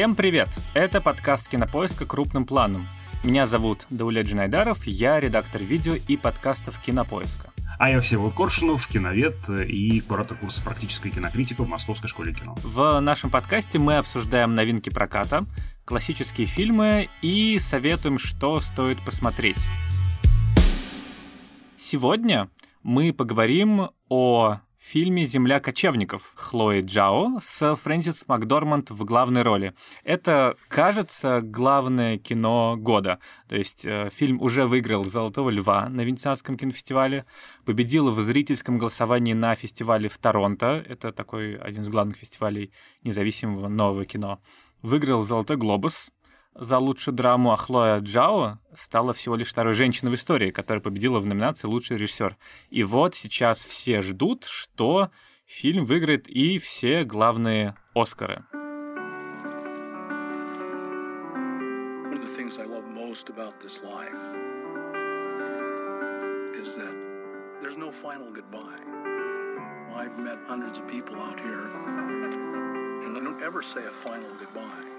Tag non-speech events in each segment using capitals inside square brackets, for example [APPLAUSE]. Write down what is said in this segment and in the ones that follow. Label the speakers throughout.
Speaker 1: Всем привет! Это подкаст «Кинопоиска. Крупным планом». Меня зовут Даулет Джинайдаров, я редактор видео и подкастов «Кинопоиска».
Speaker 2: А я Всеволод Коршунов, киновед и куратор курса «Практическая кинокритика» в Московской школе кино.
Speaker 1: В нашем подкасте мы обсуждаем новинки проката, классические фильмы и советуем, что стоит посмотреть. Сегодня мы поговорим о фильме «Земля кочевников» Хлои Джао с Фрэнсис Макдорманд в главной роли. Это, кажется, главное кино года. То есть э, фильм уже выиграл «Золотого льва» на Венецианском кинофестивале, победил в зрительском голосовании на фестивале в Торонто. Это такой один из главных фестивалей независимого нового кино. Выиграл «Золотой глобус», за лучшую драму, а Хлоя Джао стала всего лишь второй женщиной в истории, которая победила в номинации «Лучший режиссер». И вот сейчас все ждут, что фильм выиграет и все главные Оскары. I've met hundreds of people out here, and they don't ever say a final goodbye.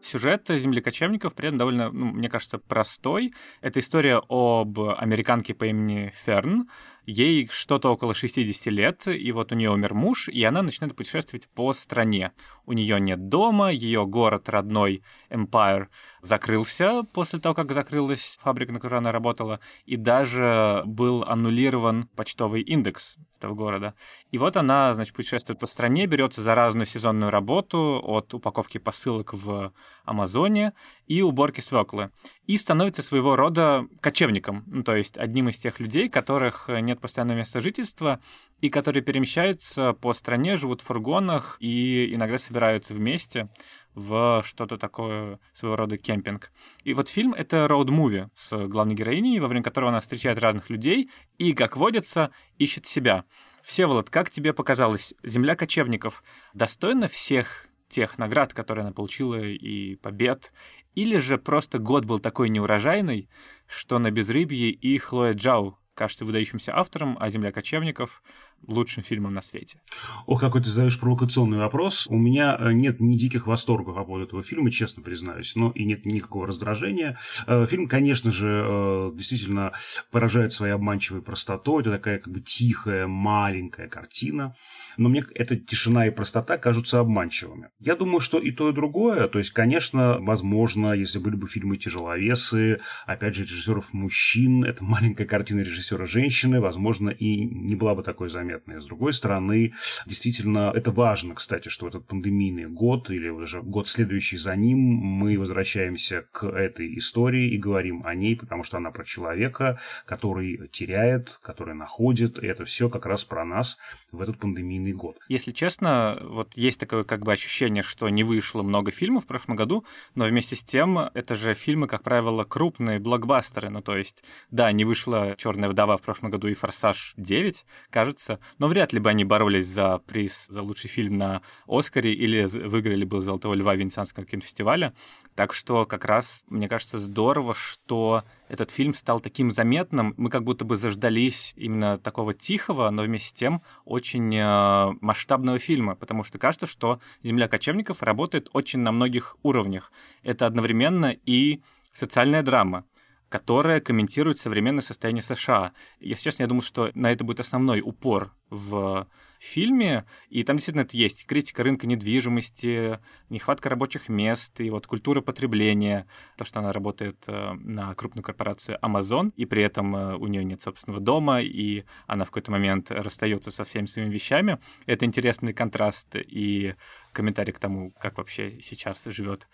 Speaker 1: Сюжет землекочевников при этом довольно, ну, мне кажется, простой. Это история об американке по имени Ферн, Ей что-то около 60 лет, и вот у нее умер муж, и она начинает путешествовать по стране. У нее нет дома, ее город родной Empire закрылся после того, как закрылась фабрика, на которой она работала, и даже был аннулирован почтовый индекс этого города. И вот она, значит, путешествует по стране, берется за разную сезонную работу от упаковки посылок в Амазоне и уборки свеклы. И становится своего рода кочевником, ну, то есть одним из тех людей, которых нет постоянного места жительства, и которые перемещаются по стране, живут в фургонах и иногда собираются вместе в что-то такое, своего рода кемпинг. И вот фильм — это роуд-муви с главной героиней, во время которого она встречает разных людей и, как водится, ищет себя. Всеволод, как тебе показалось, «Земля кочевников» достойна всех тех наград, которые она получила, и побед, или же просто год был такой неурожайный, что на безрыбье и Хлоя Джау кажется выдающимся автором, а «Земля кочевников» лучшим фильмом на свете.
Speaker 2: О, какой ты задаешь провокационный вопрос. У меня э, нет ни диких восторгов по поводу этого фильма, честно признаюсь, но и нет никакого раздражения. Э, фильм, конечно же, э, действительно поражает своей обманчивой простотой. Это такая как бы тихая, маленькая картина. Но мне эта тишина и простота кажутся обманчивыми. Я думаю, что и то, и другое. То есть, конечно, возможно, если были бы фильмы тяжеловесы, опять же, режиссеров мужчин, это маленькая картина режиссера женщины, возможно, и не была бы такой заметной заметные. С другой стороны, действительно, это важно, кстати, что этот пандемийный год или уже год следующий за ним мы возвращаемся к этой истории и говорим о ней, потому что она про человека, который теряет, который находит, и это все как раз про нас в этот пандемийный год.
Speaker 1: Если честно, вот есть такое как бы ощущение, что не вышло много фильмов в прошлом году, но вместе с тем это же фильмы, как правило, крупные блокбастеры. Ну, то есть, да, не вышла Черная вдова в прошлом году и Форсаж 9, кажется, но вряд ли бы они боролись за приз за лучший фильм на Оскаре или выиграли бы «Золотого льва» Венецианского кинофестиваля. Так что как раз, мне кажется, здорово, что этот фильм стал таким заметным. Мы как будто бы заждались именно такого тихого, но вместе с тем очень э, масштабного фильма, потому что кажется, что «Земля кочевников» работает очень на многих уровнях. Это одновременно и социальная драма, которая комментирует современное состояние США. Если честно, я думаю, что на это будет основной упор в фильме, и там действительно это есть. Критика рынка недвижимости, нехватка рабочих мест, и вот культура потребления, то, что она работает э, на крупную корпорацию Amazon, и при этом э, у нее нет собственного дома, и она в какой-то момент расстается со всеми своими вещами. Это интересный контраст и комментарий к тому, как вообще сейчас живет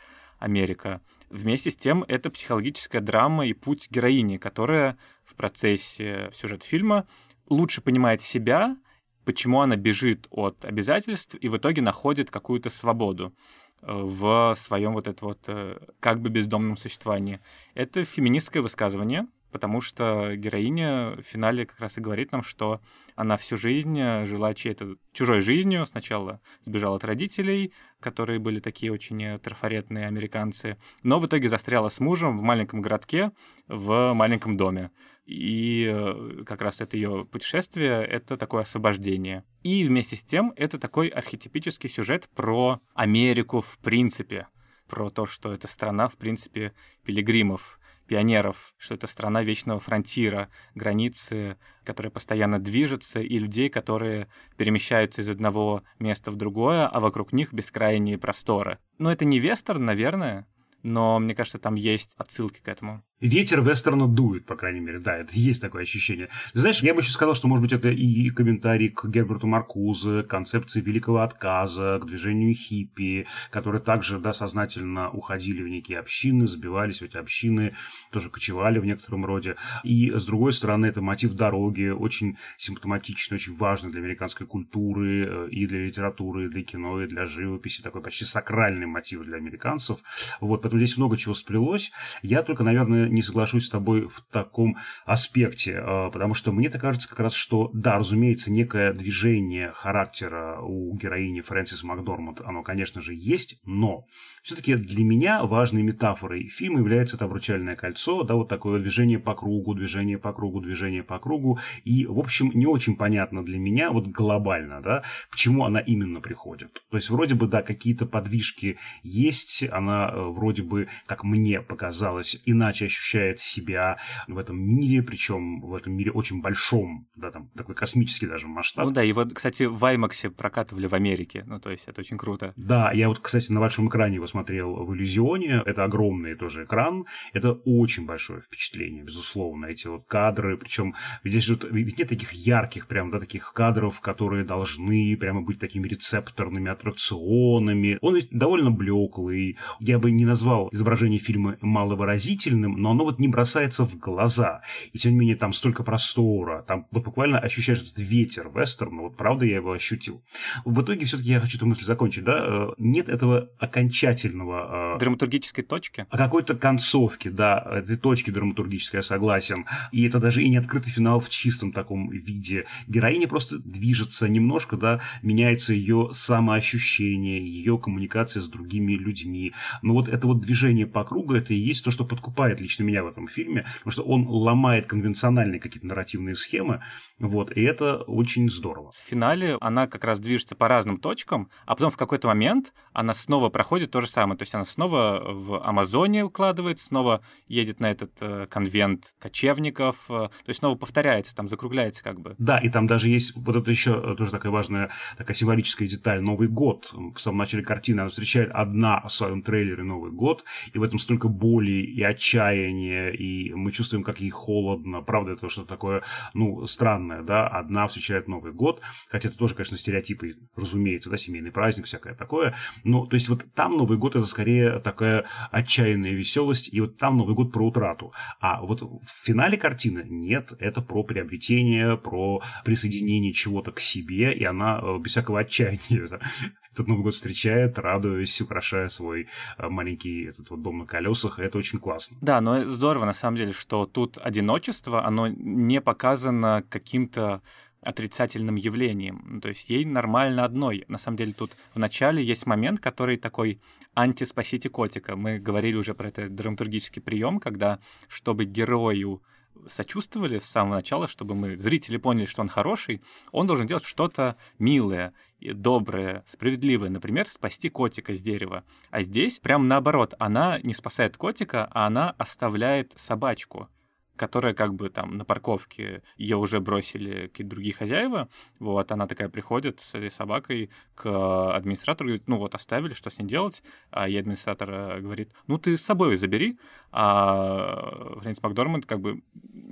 Speaker 1: Америка. Вместе с тем, это психологическая драма и путь героини, которая в процессе сюжета фильма лучше понимает себя, почему она бежит от обязательств и в итоге находит какую-то свободу э, в своем вот это вот э, как бы бездомном существовании. Это феминистское высказывание, потому что героиня в финале как раз и говорит нам, что она всю жизнь жила чьей-то чужой жизнью. Сначала сбежала от родителей, которые были такие очень трафаретные американцы, но в итоге застряла с мужем в маленьком городке, в маленьком доме. И э, как раз это ее путешествие, это такое освобождение. И вместе с тем это такой архетипический сюжет про Америку в принципе, про то, что это страна, в принципе, пилигримов, пионеров, что это страна вечного фронтира, границы, которая постоянно движется, и людей, которые перемещаются из одного места в другое, а вокруг них бескрайние просторы. Но это не вестерн, наверное, но мне кажется, там есть отсылки к этому.
Speaker 2: Ветер вестерна дует, по крайней мере, да, это есть такое ощущение. знаешь, я бы еще сказал, что, может быть, это и комментарий к Герберту Маркузе, к концепции великого отказа, к движению хиппи, которые также, да, сознательно уходили в некие общины, забивались в эти общины, тоже кочевали в некотором роде. И, с другой стороны, это мотив дороги, очень симптоматичный, очень важный для американской культуры, э, и для литературы, и для кино, и для живописи, такой почти сакральный мотив для американцев. Вот, поэтому здесь много чего сплелось. Я только, наверное, не соглашусь с тобой в таком аспекте, а, потому что мне так кажется как раз, что, да, разумеется, некое движение характера у героини Фрэнсис Макдорманд, оно, конечно же, есть, но все-таки для меня важной метафорой фильма является это обручальное кольцо, да, вот такое движение по кругу, движение по кругу, движение по кругу, и, в общем, не очень понятно для меня, вот глобально, да, к чему она именно приходит. То есть, вроде бы, да, какие-то подвижки есть, она э, вроде бы, как мне показалось, иначе ощущает себя в этом мире, причем в этом мире очень большом, да, там такой космический даже масштаб.
Speaker 1: Ну да, и вот, кстати, в IMAX прокатывали в Америке, ну то есть это очень круто.
Speaker 2: Да, я вот, кстати, на большом экране его смотрел в иллюзионе, это огромный тоже экран, это очень большое впечатление, безусловно, эти вот кадры, причем здесь вот, ведь нет таких ярких прям, да, таких кадров, которые должны прямо быть такими рецепторными аттракционами. Он ведь довольно блеклый, я бы не назвал изображение фильма маловыразительным, но оно вот не бросается в глаза. И тем не менее там столько простора, там вот буквально ощущаешь этот ветер вестерна, вот правда я его ощутил. В итоге все-таки я хочу эту мысль закончить, да, э, нет этого окончательного...
Speaker 1: Э, драматургической точки?
Speaker 2: А какой-то концовки, да, этой точки драматургической, я согласен. И это даже и не открытый финал в чистом таком виде. Героиня просто движется немножко, да, меняется ее самоощущение, ее коммуникация с другими людьми. Но вот это вот движение по кругу, это и есть то, что подкупает лично лично меня в этом фильме, потому что он ломает конвенциональные какие-то нарративные схемы, вот, и это очень здорово.
Speaker 1: В финале она как раз движется по разным точкам, а потом в какой-то момент она снова проходит то же самое, то есть она снова в Амазоне укладывает, снова едет на этот э, конвент кочевников, э, то есть снова повторяется, там закругляется как бы.
Speaker 2: Да, и там даже есть вот это еще э, тоже такая важная, такая символическая деталь, Новый год. В самом начале картины она встречает одна в своем трейлере Новый год, и в этом столько боли и отчаяния, состояние, и мы чувствуем, как ей холодно. Правда, это что-то такое, ну, странное, да, одна встречает Новый год, хотя это тоже, конечно, стереотипы, разумеется, да, семейный праздник, всякое такое. Но, то есть, вот там Новый год это скорее такая отчаянная веселость, и вот там Новый год про утрату. А вот в финале картины нет, это про приобретение, про присоединение чего-то к себе, и она э, без всякого отчаяния [LAUGHS] этот Новый год встречает, радуясь, украшая свой э, маленький этот вот дом на колесах. Это очень классно.
Speaker 1: Да, но здорово, на самом деле, что тут одиночество, оно не показано каким-то отрицательным явлением. То есть ей нормально одной. На самом деле тут в начале есть момент, который такой антиспасите котика. Мы говорили уже про этот драматургический прием, когда чтобы герою сочувствовали с самого начала, чтобы мы, зрители, поняли, что он хороший, он должен делать что-то милое, доброе, справедливое. Например, спасти котика с дерева. А здесь прям наоборот. Она не спасает котика, а она оставляет собачку которая как бы там на парковке, ее уже бросили какие-то другие хозяева, вот, она такая приходит с этой собакой к администратору, говорит, ну вот, оставили, что с ней делать, а ей администратор э, говорит, ну ты с собой забери, а Фрэнсис Макдорманд как бы,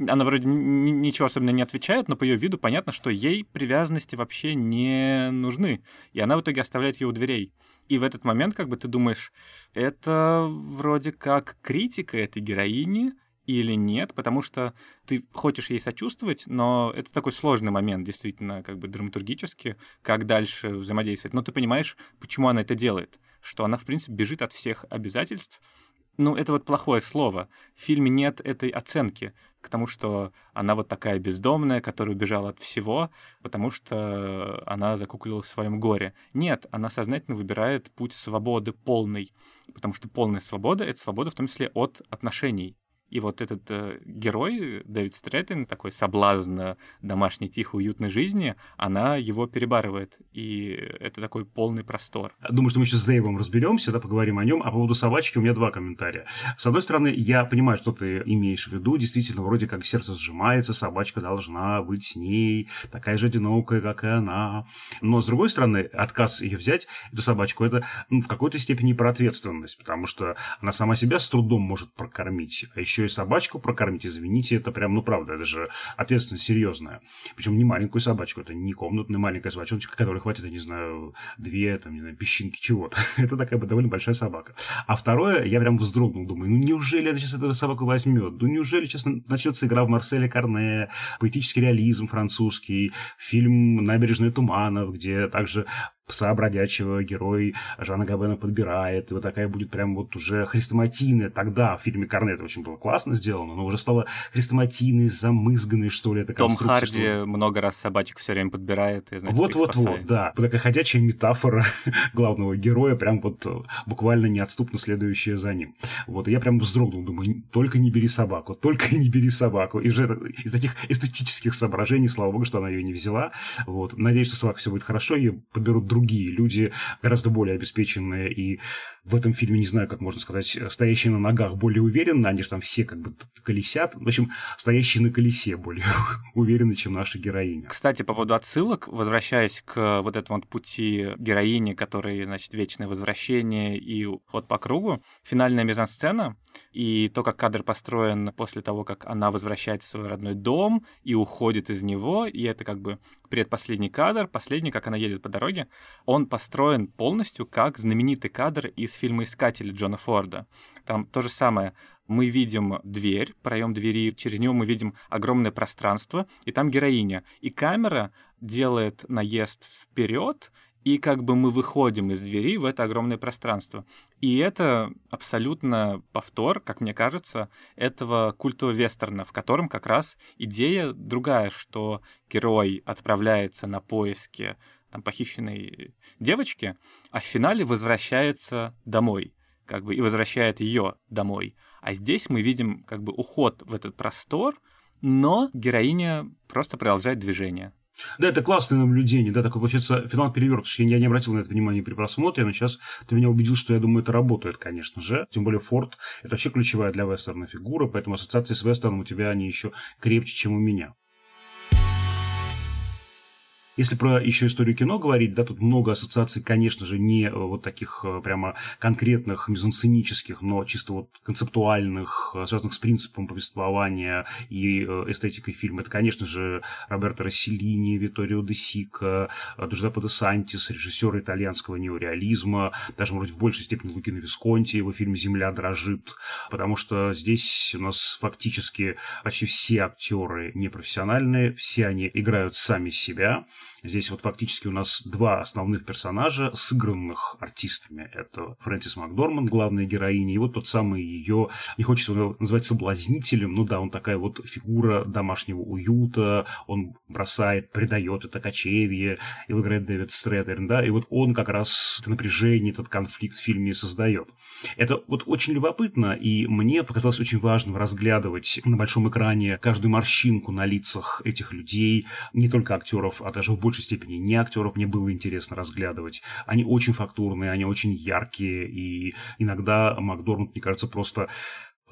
Speaker 1: она вроде ничего особенно не отвечает, но по ее виду понятно, что ей привязанности вообще не нужны, и она в итоге оставляет ее у дверей. И в этот момент как бы ты думаешь, это вроде как критика этой героини, или нет, потому что ты хочешь ей сочувствовать, но это такой сложный момент, действительно, как бы драматургически, как дальше взаимодействовать. Но ты понимаешь, почему она это делает, что она, в принципе, бежит от всех обязательств. Ну, это вот плохое слово. В фильме нет этой оценки. к тому, что она вот такая бездомная, которая убежала от всего, потому что она закуклилась в своем горе. Нет, она сознательно выбирает путь свободы полной, потому что полная свобода — это свобода в том числе от отношений. И вот этот э, герой, Дэвид Стрэттон, такой соблазн домашней, тихой, уютной жизни, она его перебарывает. И это такой полный простор.
Speaker 2: Думаю, что мы сейчас с Дэйвом разберемся, да, поговорим о нем. А по поводу собачки у меня два комментария. С одной стороны, я понимаю, что ты имеешь в виду. Действительно, вроде как сердце сжимается, собачка должна быть с ней, такая же одинокая, как и она. Но, с другой стороны, отказ ее взять, эту собачку, это ну, в какой-то степени про ответственность, потому что она сама себя с трудом может прокормить. А еще еще и собачку прокормить, извините, это прям, ну, правда, это же ответственность серьезная. Причем не маленькую собачку, это не комнатная маленькая собачоночка, которой хватит, я не знаю, две, там, не знаю, песчинки чего-то. [LAUGHS] это такая довольно большая собака. А второе, я прям вздрогнул, думаю, ну, неужели это сейчас эту собаку возьмет? Ну, неужели сейчас начнется игра в Марселе Карне, поэтический реализм французский, фильм «Набережная туманов», где также пса бродячего герой Жана Габена подбирает, и вот такая будет прям вот уже хрестоматийная. Тогда в фильме Корнет очень было классно сделано, но уже стало хрестоматийной, замызганной, что ли,
Speaker 1: это Том Харди что... много раз собачек все время подбирает
Speaker 2: Вот-вот-вот, да. Такая ходячая метафора [LAUGHS] главного героя, прям вот э, буквально неотступно следующая за ним. Вот, и я прям вздрогнул, думаю, только не бери собаку, [LAUGHS] только не бери собаку. И же из таких эстетических соображений, слава богу, что она ее не взяла. Вот. Надеюсь, что собака все будет хорошо, и подберут другие люди, гораздо более обеспеченные и в этом фильме, не знаю, как можно сказать, стоящие на ногах более уверенно, они же там все как бы колесят. В общем, стоящие на колесе более [LAUGHS] уверены, чем наша героиня.
Speaker 1: Кстати, по поводу отсылок, возвращаясь к вот этому вот пути героини, который, значит, вечное возвращение и ход по кругу, финальная мизансцена и то, как кадр построен после того, как она возвращается в свой родной дом и уходит из него, и это как бы предпоследний кадр, последний, как она едет по дороге, он построен полностью как знаменитый кадр из фильма «Искатели» Джона Форда. Там то же самое. Мы видим дверь, проем двери, через него мы видим огромное пространство, и там героиня. И камера делает наезд вперед, и как бы мы выходим из двери в это огромное пространство. И это абсолютно повтор, как мне кажется, этого культового вестерна, в котором как раз идея другая, что герой отправляется на поиски там, похищенной девочки, а в финале возвращается домой, как бы, и возвращает ее домой. А здесь мы видим как бы уход в этот простор, но героиня просто продолжает движение.
Speaker 2: Да, это классное наблюдение, да, такой, получается, финал переверт, потому я не обратил на это внимание при просмотре, но сейчас ты меня убедил, что я думаю, это работает, конечно же. Тем более Форд – это вообще ключевая для вестерна фигура, поэтому ассоциации с вестерном у тебя они еще крепче, чем у меня. Если про еще историю кино говорить, да, тут много ассоциаций, конечно же, не э, вот таких э, прямо конкретных мизансценических, но чисто вот концептуальных, э, связанных с принципом повествования и эстетикой фильма. Это, конечно же, Роберто Расселини, Виторио де Сика, Джузеппе де Сантис, режиссеры итальянского неореализма, даже, может, в большей степени Лукино Висконти, его фильм «Земля дрожит», потому что здесь у нас фактически почти все актеры непрофессиональные, все они играют сами себя, Здесь вот фактически у нас два основных персонажа, сыгранных артистами. Это Фрэнсис Макдорманд, главная героиня, и вот тот самый ее, не хочется его называть соблазнителем, ну да, он такая вот фигура домашнего уюта, он бросает, предает это кочевье, его играет Дэвид Стрэтерн, да, и вот он как раз это напряжение, этот конфликт в фильме создает. Это вот очень любопытно, и мне показалось очень важным разглядывать на большом экране каждую морщинку на лицах этих людей, не только актеров, а даже в большей степени не актеров мне было интересно разглядывать. Они очень фактурные, они очень яркие, и иногда Макдорманд, мне кажется, просто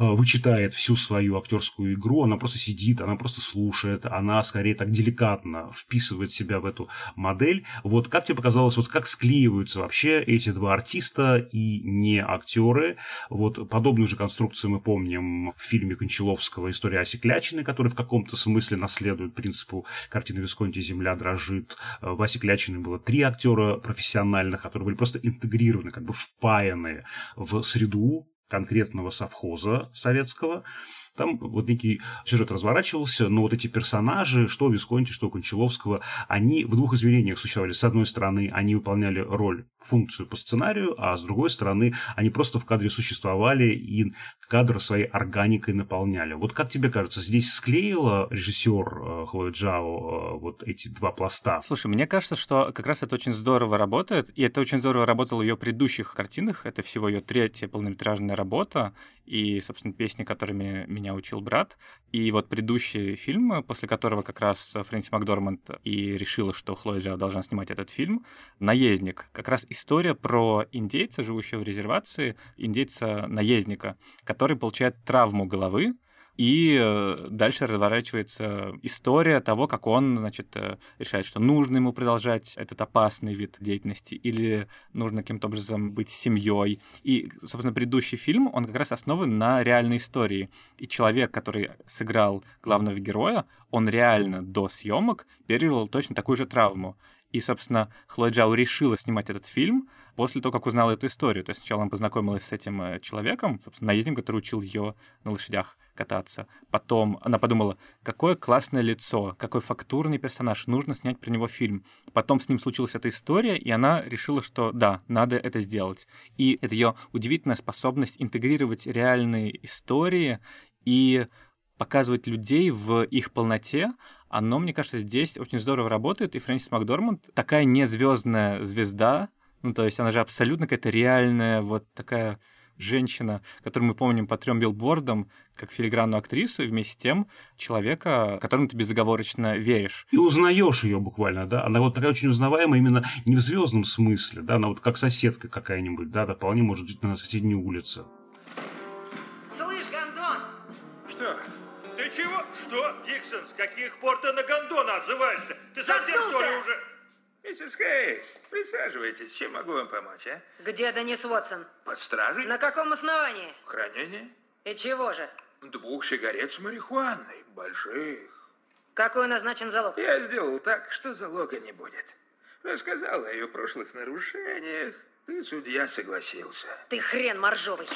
Speaker 2: вычитает всю свою актерскую игру, она просто сидит, она просто слушает, она скорее так деликатно вписывает себя в эту модель. Вот как тебе показалось, вот как склеиваются вообще эти два артиста и не актеры? Вот подобную же конструкцию мы помним в фильме Кончаловского «История Оси который в каком-то смысле наследует принципу картины Висконти «Земля дрожит». Э, в Оси было три актера профессиональных, которые были просто интегрированы, как бы впаяны в среду конкретного совхоза советского. Там вот некий сюжет разворачивался, но вот эти персонажи, что Висконти, что Кончаловского, они в двух измерениях существовали. С одной стороны, они выполняли роль, функцию по сценарию, а с другой стороны, они просто в кадре существовали и кадр своей органикой наполняли. Вот как тебе кажется, здесь склеила режиссер э, Хлоя Джао э, вот эти два пласта?
Speaker 1: Слушай, мне кажется, что как раз это очень здорово работает, и это очень здорово работало в ее предыдущих картинах. Это всего ее третья полнометражная работа, и, собственно, песни, которыми меня учил брат. И вот предыдущий фильм, после которого как раз Фрэнсис Макдорманд и решила, что Хлоя Джао должна снимать этот фильм, «Наездник». Как раз история про индейца, живущего в резервации, индейца-наездника, который получает травму головы, и э, дальше разворачивается история того, как он, значит, э, решает, что нужно ему продолжать этот опасный вид деятельности или нужно каким-то образом быть семьей. И, собственно, предыдущий фильм, он как раз основан на реальной истории. И человек, который сыграл главного героя, он реально до съемок пережил точно такую же травму. И, собственно, Хлоя Джао решила снимать этот фильм после того, как узнала эту историю. То есть сначала она познакомилась с этим э, человеком, собственно, наездником, который учил ее на лошадях кататься. Потом она подумала, какое классное лицо, какой фактурный персонаж, нужно снять про него фильм. Потом с ним случилась эта история, и она решила, что да, надо это сделать. И это ее удивительная способность интегрировать реальные истории и показывать людей в их полноте, оно, мне кажется, здесь очень здорово работает, и Фрэнсис Макдорманд такая не звездная звезда, ну, то есть она же абсолютно какая-то реальная, вот такая женщина, которую мы помним по трем билбордам, как филигранную актрису, и вместе с тем человека, которому ты безоговорочно веришь.
Speaker 2: И узнаешь ее буквально, да? Она вот такая очень узнаваемая именно не в звездном смысле, да? Она вот как соседка какая-нибудь, да, да, вполне может жить на соседней улице.
Speaker 3: Слышь, Гондон!
Speaker 4: Что? Ты чего? Что, Диксон, с каких пор ты на Гондона отзываешься? Ты совсем что ли уже...
Speaker 5: Миссис Хейс, присаживайтесь. Чем могу вам помочь, а?
Speaker 3: Где Денис Уотсон?
Speaker 5: Под стражей?
Speaker 3: На каком основании?
Speaker 5: Хранение?
Speaker 3: И чего же?
Speaker 5: Двух сигарет с марихуаной. Больших.
Speaker 3: Какой назначен залог?
Speaker 5: Я сделал так, что залога не будет. Рассказал о ее прошлых нарушениях, и судья согласился.
Speaker 3: Ты хрен моржовый.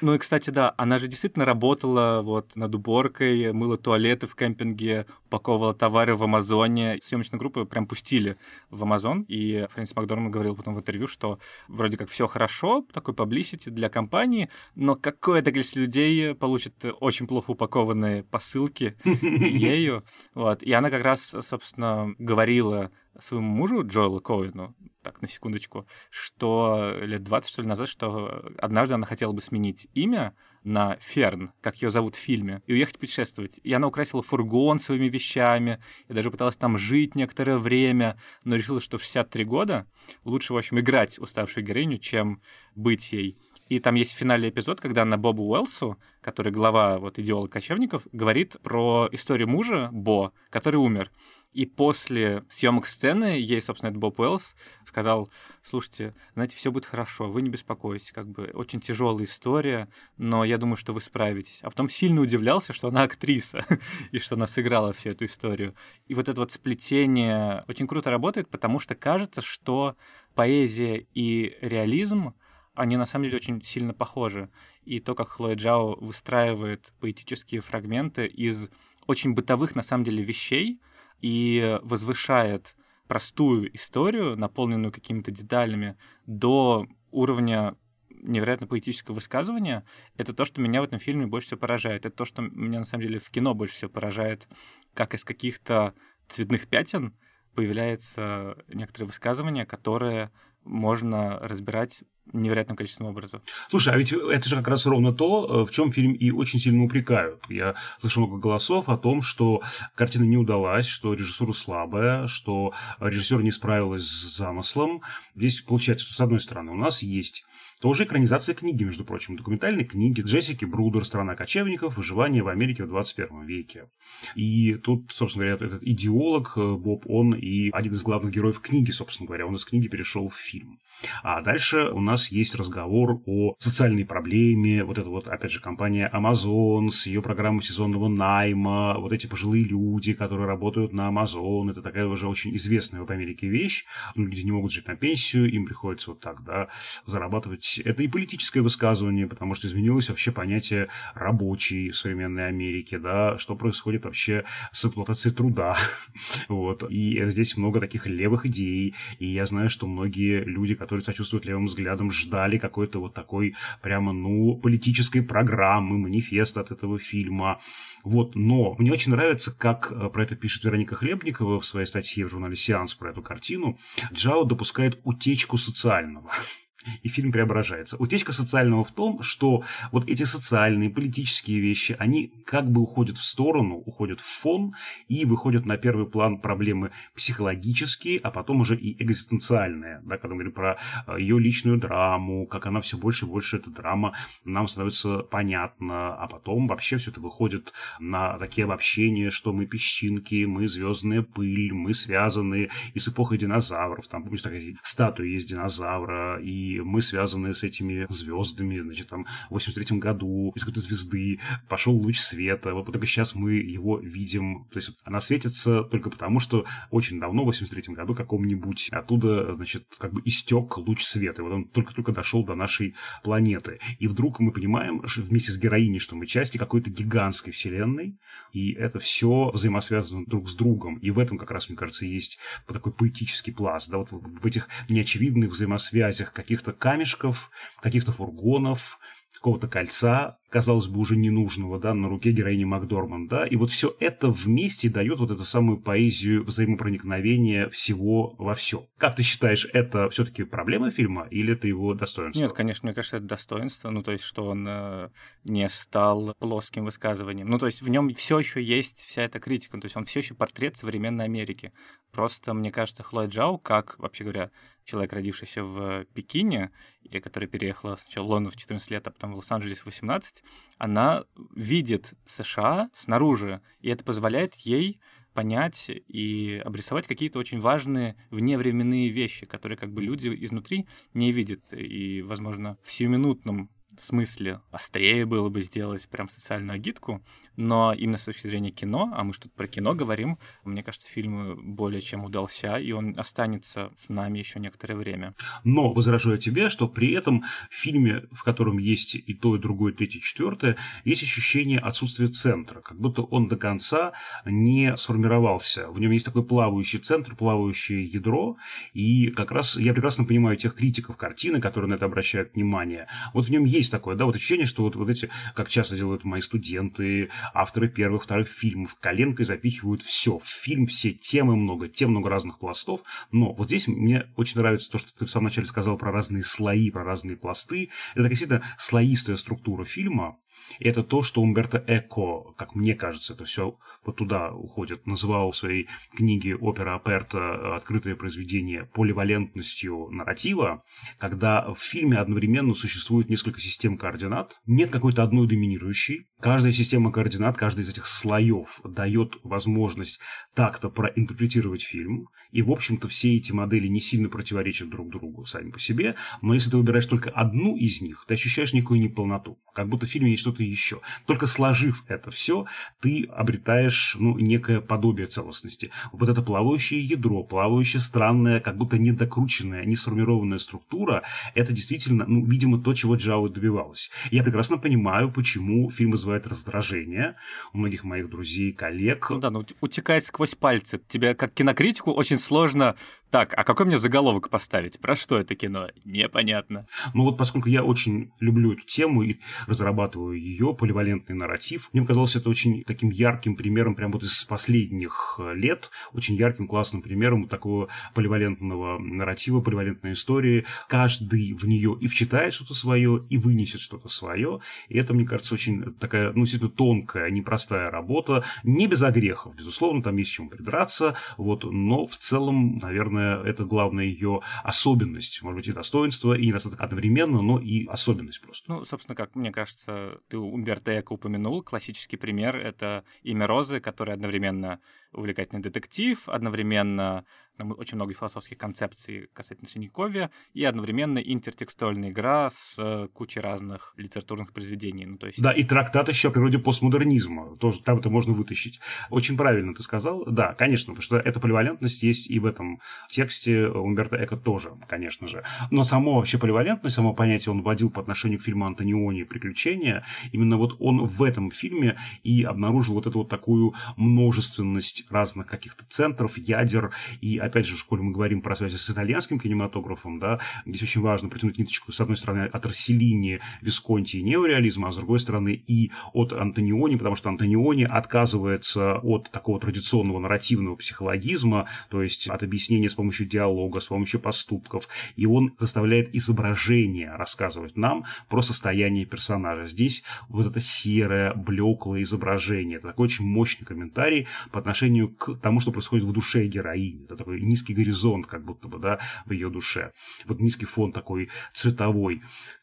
Speaker 1: Ну и, кстати, да, она же действительно работала вот над уборкой, мыла туалеты в кемпинге, упаковывала товары в Амазоне. Съемочную группу прям пустили в Амазон, и Фрэнсис Макдорманд говорил потом в интервью, что вроде как все хорошо, такой publicity для компании, но какое-то количество людей получит очень плохо упакованные посылки [LAUGHS] ею. Вот. И она как раз, собственно, говорила своему мужу Джоэлу Коуину, так, на секундочку, что лет 20, что ли, назад, что однажды она хотела бы сменить имя на Ферн, как ее зовут в фильме, и уехать путешествовать. И она украсила фургон своими вещами, и даже пыталась там жить некоторое время, но решила, что в 63 года лучше, в общем, играть уставшую героиню, чем быть ей. И там есть финальный эпизод, когда она Бобу Уэлсу, который глава вот идеолог кочевников, говорит про историю мужа Бо, который умер. И после съемок сцены ей, собственно, этот Боб Уэллс сказал, слушайте, знаете, все будет хорошо, вы не беспокойтесь, как бы очень тяжелая история, но я думаю, что вы справитесь. А потом сильно удивлялся, что она актриса, [LAUGHS] и что она сыграла всю эту историю. И вот это вот сплетение очень круто работает, потому что кажется, что поэзия и реализм они на самом деле очень сильно похожи. И то, как Хлоя Джао выстраивает поэтические фрагменты из очень бытовых, на самом деле, вещей и возвышает простую историю, наполненную какими-то деталями, до уровня невероятно поэтического высказывания, это то, что меня в этом фильме больше всего поражает. Это то, что меня на самом деле в кино больше всего поражает, как из каких-то цветных пятен появляется некоторые высказывания, которые можно разбирать невероятным количеством образов.
Speaker 2: Слушай, а ведь это же как раз ровно то, э, в чем фильм и очень сильно упрекают. Я слышал много голосов о том, что картина не удалась, что режиссура слабая, что режиссер не справилась с замыслом. Здесь получается, что с одной стороны у нас есть тоже экранизация книги, между прочим, документальной книги Джессики Брудер «Страна кочевников. Выживание в Америке в 21 веке». И тут, собственно говоря, этот идеолог э, Боб, он и один из главных героев книги, собственно говоря, он из книги перешел в фильм. А дальше у нас есть разговор о социальной проблеме, вот это вот, опять же, компания Amazon с ее программой сезонного найма, вот эти пожилые люди, которые работают на Amazon, это такая уже очень известная в Америке вещь, люди не могут жить на пенсию, им приходится вот так, да, зарабатывать. Это и политическое высказывание, потому что изменилось вообще понятие рабочий в современной Америке, да, что происходит вообще с эксплуатацией труда, [LAUGHS] вот, и здесь много таких левых идей, и я знаю, что многие люди, которые сочувствуют левым взглядам, ждали какой-то вот такой прямо, ну, политической программы, манифеста от этого фильма, вот, но мне очень нравится, как э, про это пишет Вероника Хлебникова в своей статье в журнале «Сеанс» про эту картину, Джао допускает утечку социального [LAUGHS] и фильм преображается. Утечка социального в том, что вот эти социальные, политические вещи, они как бы уходят в сторону, уходят в фон и выходят на первый план проблемы психологические, а потом уже и экзистенциальные. Да, когда мы говорим про э, ее личную драму, как она все больше и больше, эта драма нам становится понятна, а потом вообще все это выходит на такие обобщения, что мы песчинки, мы звездная пыль, мы связаны и с эпохой динозавров. Там, помните, такая статуя есть динозавра, и мы связаны с этими звездами, значит, там, в 83 году из какой-то звезды пошел луч света, вот только сейчас мы его видим, то есть вот, она светится только потому, что очень давно, в 83 году, каком-нибудь оттуда, значит, как бы истек луч света, и вот он только-только дошел до нашей планеты, и вдруг мы понимаем что вместе с героиней, что мы части какой-то гигантской вселенной, и это все взаимосвязано друг с другом, и в этом как раз, мне кажется, есть такой поэтический пласт, да, вот в этих неочевидных взаимосвязях каких каких-то камешков, каких-то фургонов, какого-то кольца, казалось бы, уже ненужного, да, на руке героини Макдорман, да, и вот все это вместе дает вот эту самую поэзию взаимопроникновения всего во все. Как ты считаешь, это все-таки проблема фильма или это его достоинство?
Speaker 1: Нет, конечно, мне кажется, это достоинство, ну, то есть, что он э, не стал плоским высказыванием. Ну, то есть, в нем все еще есть вся эта критика, то есть, он все еще портрет современной Америки. Просто, мне кажется, Хлоя Джао, как, вообще говоря, человек, родившийся в Пекине, и который переехала сначала в Лондон в 14 лет, а потом в Лос-Анджелес в 18, она видит США снаружи, и это позволяет ей понять и обрисовать какие-то очень важные вневременные вещи, которые как бы люди изнутри не видят. И, возможно, в сиюминутном смысле острее было бы сделать прям социальную агитку, но именно с точки зрения кино, а мы что-то про кино говорим, мне кажется, фильм более чем удался, и он останется с нами еще некоторое время.
Speaker 2: Но возражаю тебе, что при этом в фильме, в котором есть и то, и другое, и третье, и четвертое, есть ощущение отсутствия центра, как будто он до конца не сформировался. В нем есть такой плавающий центр, плавающее ядро, и как раз я прекрасно понимаю тех критиков картины, которые на это обращают внимание. Вот в нем есть такое, да, вот ощущение, что вот, вот эти, как часто делают мои студенты, авторы первых, вторых фильмов, коленкой запихивают все. В фильм все темы много, тем много разных пластов. Но вот здесь мне очень нравится то, что ты в самом начале сказал про разные слои, про разные пласты. Это действительно слоистая структура фильма, это то, что Умберто Эко, как мне кажется, это все вот туда уходит, называл в своей книге «Опера Аперта. Открытое произведение» поливалентностью нарратива, когда в фильме одновременно существует несколько систем координат, нет какой-то одной доминирующей, каждая система координат, каждый из этих слоев дает возможность так-то проинтерпретировать фильм, и, в общем-то, все эти модели не сильно противоречат друг другу сами по себе, но если ты выбираешь только одну из них, ты ощущаешь некую неполноту, как будто в фильме есть что-то еще. Только сложив это все, ты обретаешь ну, некое подобие целостности. Вот это плавающее ядро, плавающая странная, как будто недокрученная, не сформированная структура, это действительно, ну, видимо, то, чего Джао добивалась. Я прекрасно понимаю, почему фильм вызывает раздражение у многих моих друзей, коллег.
Speaker 1: Ну да, ну утекает сквозь пальцы. Тебе, как кинокритику, очень сложно так, а какой мне заголовок поставить? Про что это кино? Непонятно.
Speaker 2: Ну вот поскольку я очень люблю эту тему и разрабатываю ее, поливалентный нарратив, мне казалось это очень таким ярким примером прямо вот из последних э, лет, очень ярким, классным примером вот такого поливалентного нарратива, поливалентной истории. Каждый в нее и вчитает что-то свое, и вынесет что-то свое. И это, мне кажется, очень такая, ну, действительно тонкая, непростая работа, не без огрехов, безусловно, там есть чем придраться, вот, но в целом, наверное, наверное, это главная ее особенность, может быть, и достоинство, и недостаток одновременно, но и особенность просто.
Speaker 1: Ну, собственно, как мне кажется, ты Умберто Эко упомянул, классический пример — это «Имя Розы», которое одновременно увлекательный детектив, одновременно там очень много философских концепций касательно Средневековья, и одновременно интертекстуальная игра с э, кучей разных литературных произведений. Ну, то есть...
Speaker 2: Да, и трактат еще о природе постмодернизма. Тоже там это можно вытащить. Очень правильно ты сказал. Да, конечно, потому что эта поливалентность есть и в этом тексте Умберто Эко тоже, конечно же. Но само вообще поливалентность, само понятие он вводил по отношению к фильму Антониони «Приключения». Именно вот он в этом фильме и обнаружил вот эту вот такую множественность разных каких-то центров, ядер. И опять же, в школе мы говорим про связи с итальянским кинематографом, да, здесь очень важно протянуть ниточку, с одной стороны, от Расселини, Висконти и неореализма, а с другой стороны и от Антониони, потому что Антониони отказывается от такого традиционного нарративного психологизма, то есть от объяснения с помощью диалога, с помощью поступков, и он заставляет изображение рассказывать нам про состояние персонажа. Здесь вот это серое, блеклое изображение, это такой очень мощный комментарий по отношению к тому, что происходит в душе героини. Это такой низкий горизонт, как будто бы, да, в ее душе. Вот низкий фон такой цветовой.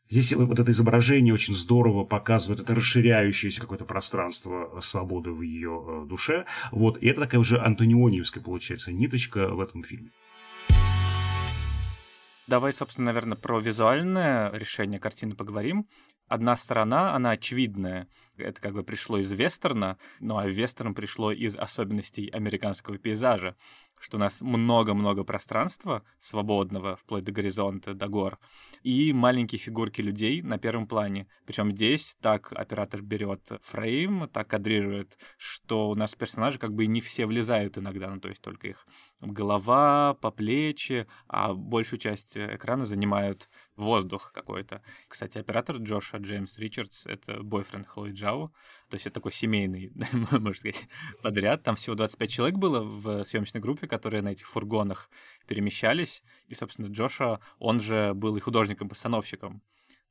Speaker 2: Здесь вот это изображение очень здорово показывает это расширяющееся какое-то пространство свободы в ее э, душе. Вот. И это такая уже антониониевская, получается, ниточка в этом фильме.
Speaker 1: Давай, собственно, наверное, про визуальное решение картины поговорим. Одна сторона, она очевидная. Это как бы пришло из вестерна, ну а вестерн пришло из особенностей американского пейзажа что у нас много-много пространства свободного, вплоть до горизонта, до гор, и маленькие фигурки людей на первом плане. Причем здесь так оператор берет фрейм, так кадрирует, что у нас персонажи как бы не все влезают иногда, ну то есть только их голова, по плечи, а большую часть экрана занимают воздух какой-то. Кстати, оператор Джоша Джеймс Ричардс — это бойфренд Хлои Джао, то есть это такой семейный, [LAUGHS] можно сказать, подряд. Там всего 25 человек было в съемочной группе, которые на этих фургонах перемещались. И, собственно, Джоша, он же был и художником-постановщиком.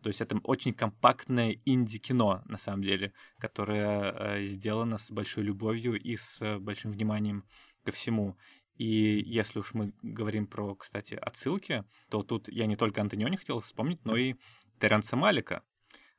Speaker 1: То есть это очень компактное инди-кино, на самом деле, которое э, сделано с большой любовью и с большим вниманием ко всему. И если уж мы говорим про, кстати, отсылки, то тут я не только Антониони хотел вспомнить, но и Теренса Малика.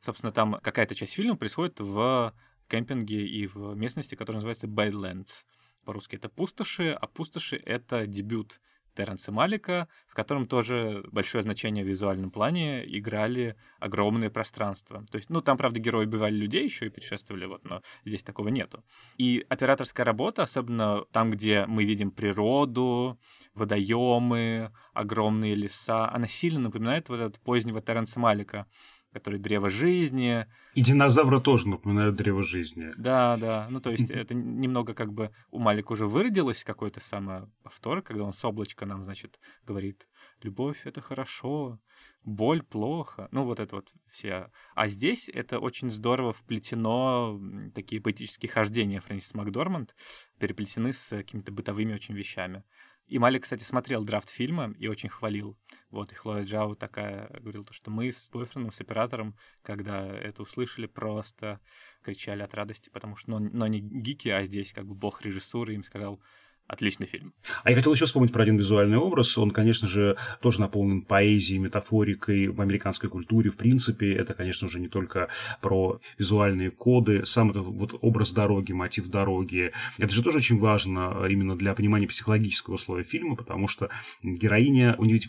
Speaker 1: Собственно, там какая-то часть фильма происходит в кемпинге и в местности, которая называется Badlands. По-русски это пустоши, а пустоши — это дебют Терренса Малика, в котором тоже большое значение в визуальном плане играли огромные пространства. То есть, ну, там, правда, герои убивали людей еще и путешествовали, вот, но здесь такого нету. И операторская работа, особенно там, где мы видим природу, водоемы, огромные леса, она сильно напоминает вот этот позднего Терренса Малика который древо жизни.
Speaker 2: И динозавры тоже напоминают древо жизни.
Speaker 1: Да, да. Ну, то есть это немного как бы у Малика уже выродилось какой-то самое повтор, когда он с облачка нам, значит, говорит, любовь — это хорошо, боль — плохо. Ну, вот это вот все. А здесь это очень здорово вплетено, такие поэтические хождения Фрэнсис Макдорманд переплетены с какими-то бытовыми очень вещами. И Малик, кстати, смотрел драфт фильма и очень хвалил. Вот, и Хлоя Джао такая говорила, что мы с бойфрендом, с оператором, когда это услышали, просто кричали от радости, потому что, ну, но не гики, а здесь как бы бог режиссуры им сказал, Отличный фильм.
Speaker 2: А я хотел еще вспомнить про один визуальный образ. Он, конечно же, тоже наполнен поэзией, метафорикой в американской культуре. В принципе, это, конечно же, не только про визуальные коды. Сам этот вот образ дороги, мотив дороги. Это же тоже очень важно именно для понимания психологического условия фильма, потому что героиня, у нее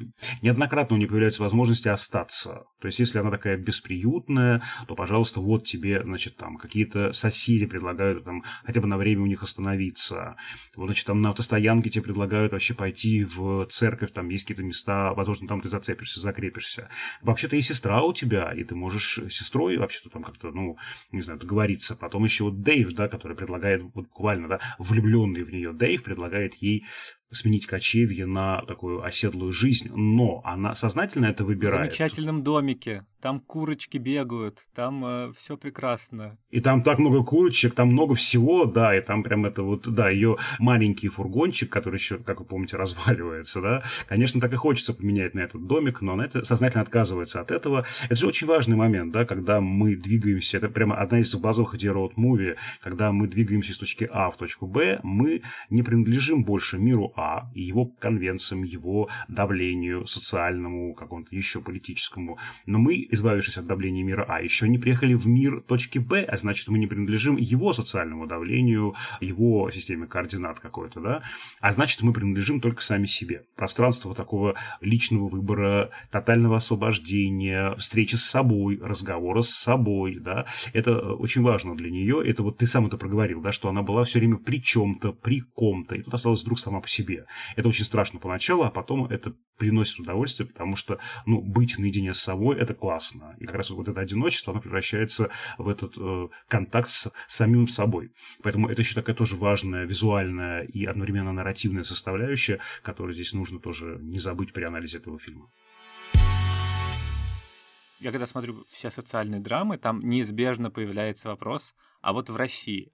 Speaker 2: неоднократно у нее появляются возможности остаться. То есть, если она такая бесприютная, то, пожалуйста, вот тебе, значит, там какие-то соседи предлагают там хотя бы на время у них остановиться. Вот, значит, там на автостоянке тебе предлагают вообще пойти в церковь, там есть какие-то места, возможно, там ты зацепишься, закрепишься. Вообще-то есть сестра у тебя, и ты можешь с сестрой вообще-то там как-то, ну, не знаю, договориться. Потом еще вот Дэйв, да, который предлагает, вот буквально, да, влюбленный в нее Дэйв предлагает ей сменить кочевье на такую оседлую жизнь, но она сознательно это выбирает.
Speaker 1: В замечательном домике, там курочки бегают, там э, все прекрасно.
Speaker 2: И там так много курочек, там много всего, да, и там прям это вот, да, ее маленький фургончик, который еще, как вы помните, [LAUGHS] разваливается, да, конечно, так и хочется поменять на этот домик, но она это сознательно отказывается от этого. Это же очень важный момент, да, когда мы двигаемся, это прямо одна из базовых идей роуд-муви, когда мы двигаемся из точки А в точку Б, мы не принадлежим больше миру А, И его конвенциям, его давлению социальному, какому-то еще политическому. Но мы, избавившись от давления мира А, еще не приехали в мир точки Б, а значит, мы не принадлежим его социальному давлению, его системе координат какой-то, да, а значит, мы принадлежим только сами себе. Пространство такого личного выбора, тотального освобождения, встречи с собой, разговора с собой, да, это очень важно для нее. Это вот ты сам это проговорил, да, что она была все время при чем-то, при ком-то, и тут осталась вдруг сама по себе. Это очень страшно поначалу, а потом это приносит удовольствие, потому что, ну, быть наедине с собой – это классно. И как раз вот это одиночество, оно превращается в этот э, контакт с самим собой. Поэтому это еще такая тоже важная визуальная и одновременно нарративная составляющая, которую здесь нужно тоже не забыть при анализе этого фильма.
Speaker 1: Я когда смотрю все социальные драмы, там неизбежно появляется вопрос, а вот в России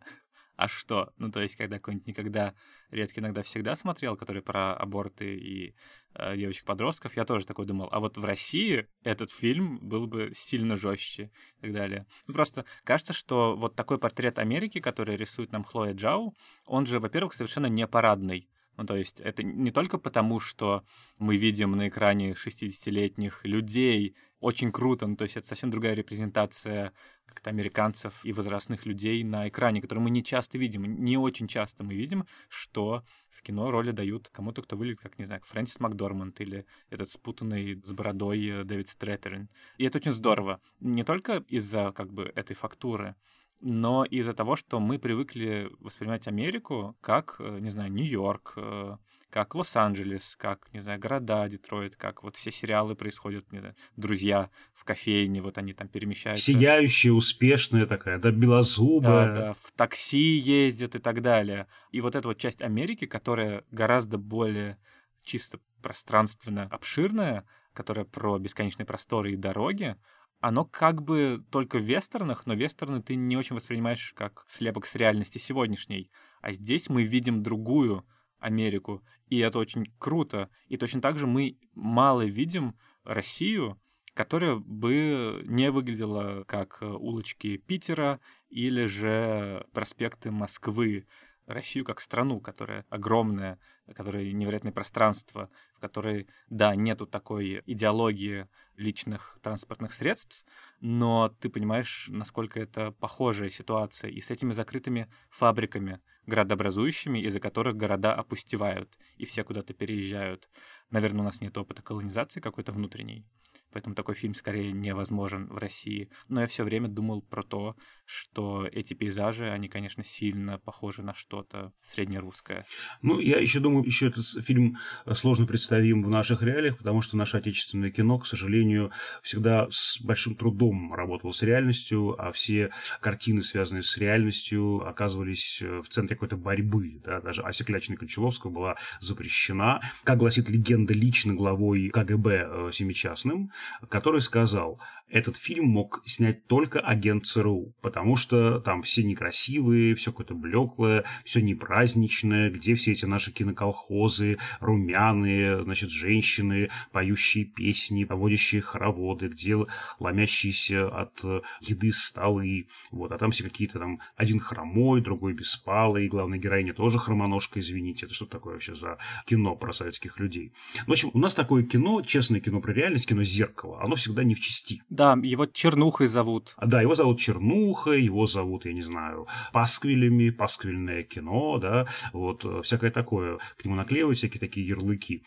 Speaker 1: а что? Ну, то есть, когда какой-нибудь никогда, редко иногда всегда смотрел, который про аборты и э, девочек-подростков, я тоже такой думал, а вот в России этот фильм был бы сильно жестче и так далее. Ну, просто кажется, что вот такой портрет Америки, который рисует нам Хлоя Джау, он же, во-первых, совершенно не парадный. Ну, то есть это не только потому, что мы видим на экране 60-летних людей, очень круто, ну, то есть это совсем другая репрезентация как-то американцев и возрастных людей на экране, которую мы не часто видим. Не очень часто мы видим, что в кино роли дают кому-то, кто выглядит как, не знаю, Фрэнсис Макдорманд или этот спутанный с бородой э, Дэвид Стрэтерин. И это очень здорово. Не только из-за как бы этой фактуры, но из-за того, что мы привыкли воспринимать Америку как, э, не знаю, Нью-Йорк, э, как Лос-Анджелес, как, не знаю, города, Детройт, как вот все сериалы происходят, не знаю, друзья в кофейне, вот они там перемещаются.
Speaker 2: Сияющая, успешная такая, да, белозубая.
Speaker 1: Да, да, в такси ездят и так далее. И вот эта вот часть Америки, которая гораздо более чисто пространственно обширная, которая про бесконечные просторы и дороги, оно как бы только в вестернах, но вестерны ты не очень воспринимаешь как слепок с реальности сегодняшней. А здесь мы видим другую Америку, и это очень круто. И точно так же мы мало видим Россию, которая бы не выглядела как улочки Питера или же проспекты Москвы. Россию как страну, которая огромная, которая невероятное пространство, в которой, да, нету такой идеологии личных транспортных средств, но ты понимаешь, насколько это похожая ситуация и с этими закрытыми фабриками, градообразующими, из-за которых города опустевают, и все куда-то переезжают. Наверное, у нас нет опыта колонизации какой-то внутренней поэтому такой фильм скорее невозможен в России. Но я все время думал про то, что эти пейзажи, они, конечно, сильно похожи на что-то среднерусское.
Speaker 2: Ну, я еще думаю, еще этот фильм сложно представим в наших реалиях, потому что наше отечественное кино, к сожалению, всегда с большим трудом работало с реальностью, а все картины, связанные с реальностью, оказывались э, в центре какой-то борьбы. Да? Даже Ася Клячина-Кончаловская была запрещена. Как гласит легенда, лично главой КГБ э, Семичастным, который сказал, этот фильм мог снять только агент ЦРУ, потому что там все некрасивые, все какое-то блеклое, все непраздничное, где все эти наши киноколхозы, румяные, значит, женщины, поющие песни, поводящие хороводы, где ломящиеся от еды столы, вот, а там все какие-то там, один хромой, другой беспалый, главная героиня тоже хромоножка, извините, это что такое вообще за кино про советских людей? В общем, у нас такое кино, честное кино про реальность, кино «Зеркало», оно всегда не в части.
Speaker 1: Да, его Чернухой зовут.
Speaker 2: А, да, его зовут Чернуха, его зовут, я не знаю, Пасквилями, Пасквильное кино, да, вот, э, всякое такое. К нему наклеивают всякие такие ярлыки.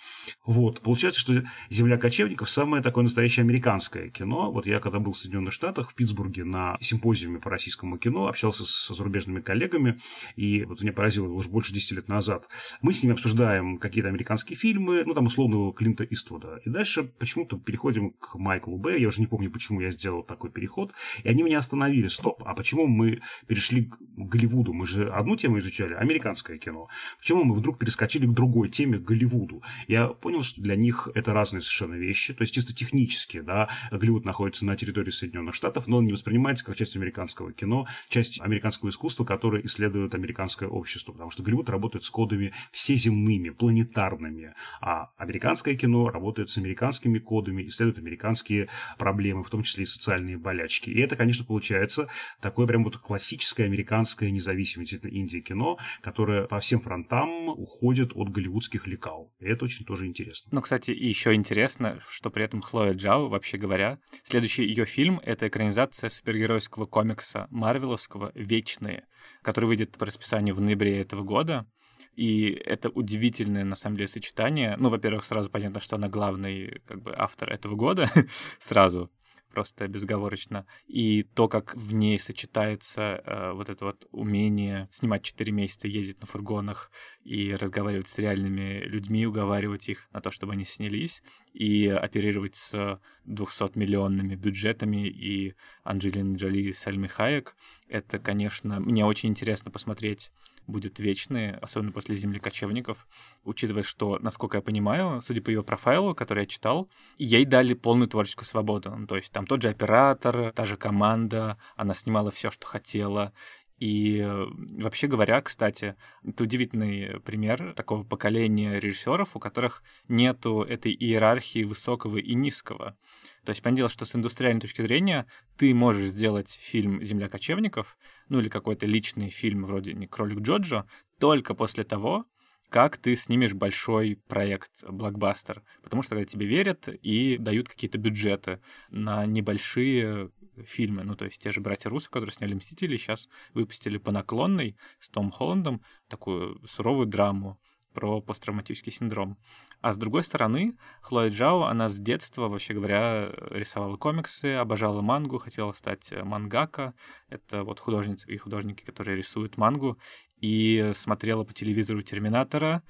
Speaker 2: Вот, получается, что «Земля кочевников» самое такое настоящее американское кино. Вот я, когда был в Соединенных Штатах, в Питтсбурге, на симпозиуме по российскому кино, общался с зарубежными коллегами, и вот меня поразило, уже больше 10 лет назад. Мы с ними обсуждаем какие-то американские фильмы, ну, там, условного Клинта Иствуда. И дальше почему-то переходим к Майклу Б. Я уже не помню, почему я сделал такой переход. И они меня остановили. Стоп, а почему мы перешли к Голливуду? Мы же одну тему изучали, американское кино. Почему мы вдруг перескочили к другой теме, к Голливуду? Я понял, что для них это разные совершенно вещи. То есть, чисто технически, да, Голливуд находится на территории Соединенных Штатов, но он не воспринимается как часть американского кино, часть американского искусства, которое исследует американское общество. Потому что Голливуд работает с кодами всеземными, планетарными. А американское кино работает с американскими кодами, исследует американские проблемы, в том числе и социальные болячки. И это, конечно, получается такое прям вот классическое американское независимое инди-кино, которое по всем фронтам уходит от голливудских лекал. И это очень тоже интересно.
Speaker 1: Ну, кстати, еще интересно, что при этом Хлоя Джао, вообще говоря, следующий ее фильм — это экранизация супергеройского комикса Марвеловского «Вечные», который выйдет по расписанию в ноябре этого года. И это удивительное, на самом деле, сочетание. Ну, во-первых, сразу понятно, что она главный как бы автор этого года, [LAUGHS] сразу просто безговорочно. И то, как в ней сочетается э, вот это вот умение снимать 4 месяца, ездить на фургонах и разговаривать с реальными людьми, уговаривать их на то, чтобы они снялись, и оперировать с 200-миллионными бюджетами и Анджелин Джоли и Сальми Хаек. Это, конечно, мне очень интересно посмотреть будет вечный, особенно после «Земли кочевников», учитывая, что, насколько я понимаю, судя по ее профайлу, который я читал, ей дали полную творческую свободу. Ну, то есть там тот же оператор, та же команда, она снимала все, что хотела, и э, вообще говоря, кстати, это удивительный пример такого поколения режиссеров, у которых нету этой иерархии высокого и низкого. То есть, понятное дело, что с индустриальной точки зрения ты можешь сделать фильм «Земля кочевников», ну или какой-то личный фильм вроде «Не кролик Джоджо», только после того, как ты снимешь большой проект, блокбастер. Потому что когда тебе верят и дают какие-то бюджеты на небольшие фильмы. Ну, то есть те же братья Руссо, которые сняли «Мстители», сейчас выпустили по наклонной с Том Холландом такую суровую драму про посттравматический синдром. А с другой стороны, Хлоя Джао, она с детства, вообще говоря, рисовала комиксы, обожала мангу, хотела стать мангака. Это вот художницы и художники, которые рисуют мангу. И смотрела по телевизору «Терминатора»,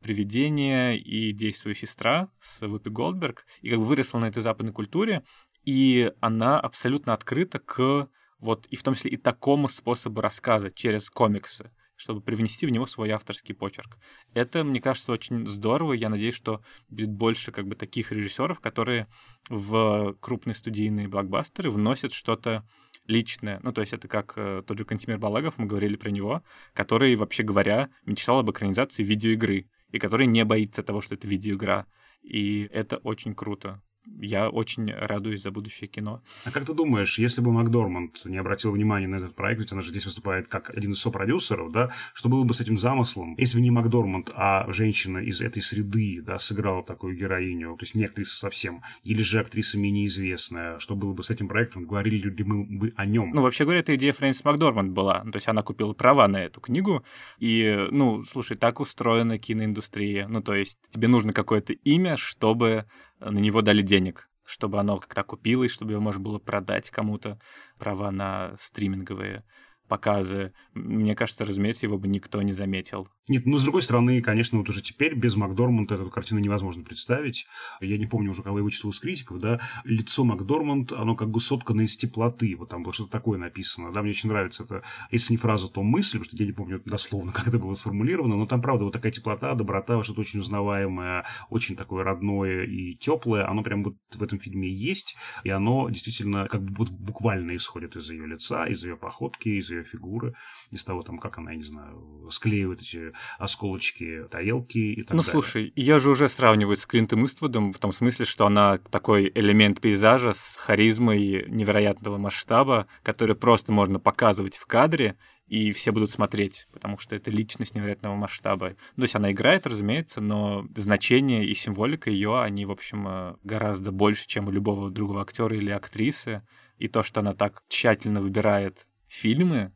Speaker 1: «Привидение» и «Действуя сестра» с Вупи Голдберг. И как бы выросла на этой западной культуре. И она абсолютно открыта к вот и в том числе и такому способу рассказа через комиксы чтобы привнести в него свой авторский почерк. Это, мне кажется, очень здорово. Я надеюсь, что будет больше как бы таких режиссеров, которые в крупные студийные блокбастеры вносят что-то личное. Ну, то есть это как э, тот же Кантимир Балагов, мы говорили про него, который, вообще говоря, мечтал об экранизации видеоигры, и который не боится того, что это видеоигра. И это очень круто я очень радуюсь за будущее кино.
Speaker 2: А как ты думаешь, если бы Макдорманд не обратил внимания на этот проект, ведь она же здесь выступает как один из сопродюсеров, да, что было бы с этим замыслом? Если бы не Макдорманд, а женщина из этой среды, да, сыграла такую героиню, то есть не актриса совсем, или же актриса менее известная, что было бы с этим проектом, говорили ли мы бы о нем?
Speaker 1: Ну, вообще говоря, эта идея Фрэнсис Макдорманд была. То есть она купила права на эту книгу, и, ну, слушай, так устроена киноиндустрия. Ну, то есть тебе нужно какое-то имя, чтобы на него дали денег, чтобы оно как-то купилось, чтобы его можно было продать кому-то, права на стриминговые показы. Мне кажется, разумеется, его бы никто не заметил.
Speaker 2: Нет, ну, с другой стороны, конечно, вот уже теперь без Макдорманда эту картину невозможно представить. Я не помню уже, кого я вычислил из критиков, да, лицо Макдорманд, оно как бы соткано из теплоты, вот там было что-то такое написано, да, мне очень нравится это, если не фраза, то мысль, потому что я не помню дословно, [LAUGHS] как это было сформулировано, но там, правда, вот такая теплота, доброта, что-то очень узнаваемое, очень такое родное и теплое, оно прям вот в этом фильме есть, и оно действительно как бы буквально исходит из ее лица, из ее походки, из ее фигуры, из того, там, как она, я не знаю, склеивает эти осколочки тарелки и так
Speaker 1: ну,
Speaker 2: далее.
Speaker 1: Ну, слушай, я же уже сравниваю с Клинтом Иствудом в том смысле, что она такой элемент пейзажа с харизмой невероятного масштаба, который просто можно показывать в кадре, и все будут смотреть, потому что это личность невероятного масштаба. То есть она играет, разумеется, но значение и символика ее, они, в общем, э, гораздо больше, чем у любого другого актера или актрисы. И то, что она так тщательно выбирает фильмы,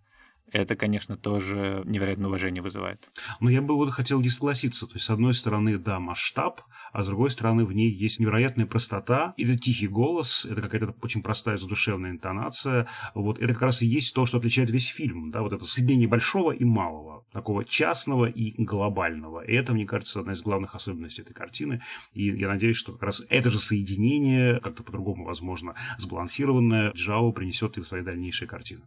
Speaker 1: это, конечно, тоже невероятное уважение вызывает.
Speaker 2: Но я бы вот хотел не согласиться. То есть, с одной стороны, да, масштаб, а с другой стороны, в ней есть невероятная простота. Это тихий голос, это какая-то очень простая задушевная интонация. Вот это как раз и есть то, что отличает весь фильм. Да, вот это соединение большого и малого, такого частного и глобального. И это, мне кажется, одна из главных особенностей этой картины. И я надеюсь, что как раз это же соединение, как-то по-другому, возможно, сбалансированное, Джао принесет и в свои дальнейшие картины.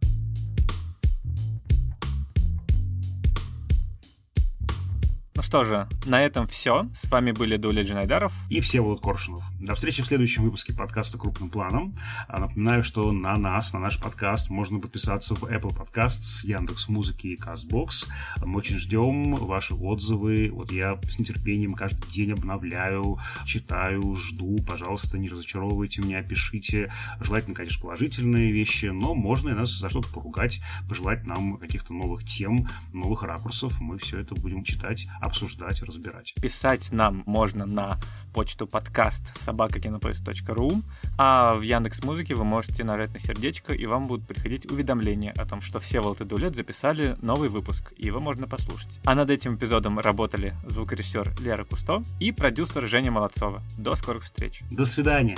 Speaker 1: Что же, на этом все. С вами были Дуля Джинайдаров
Speaker 2: и Всеволод Коршунов. До встречи в следующем выпуске подкаста «Крупным планом». А напоминаю, что на нас, на наш подкаст можно подписаться в Apple Podcasts, Яндекс Музыки и Castbox. Мы очень ждем ваши отзывы. Вот я с нетерпением каждый день обновляю, читаю, жду. Пожалуйста, не разочаровывайте меня, пишите. Желательно, конечно, положительные вещи, но можно и нас за что-то поругать, пожелать нам каких-то новых тем, новых ракурсов. Мы все это будем читать, обсуждать, разбирать.
Speaker 1: Писать нам можно на почту подкаст собакакинопоиск.ру, а в Яндекс Музыке вы можете нажать на сердечко, и вам будут приходить уведомления о том, что все Волты Дулет записали новый выпуск, и его можно послушать. А над этим эпизодом работали звукорежиссер Лера Кусто и продюсер Женя Молодцова. До скорых встреч.
Speaker 2: До свидания.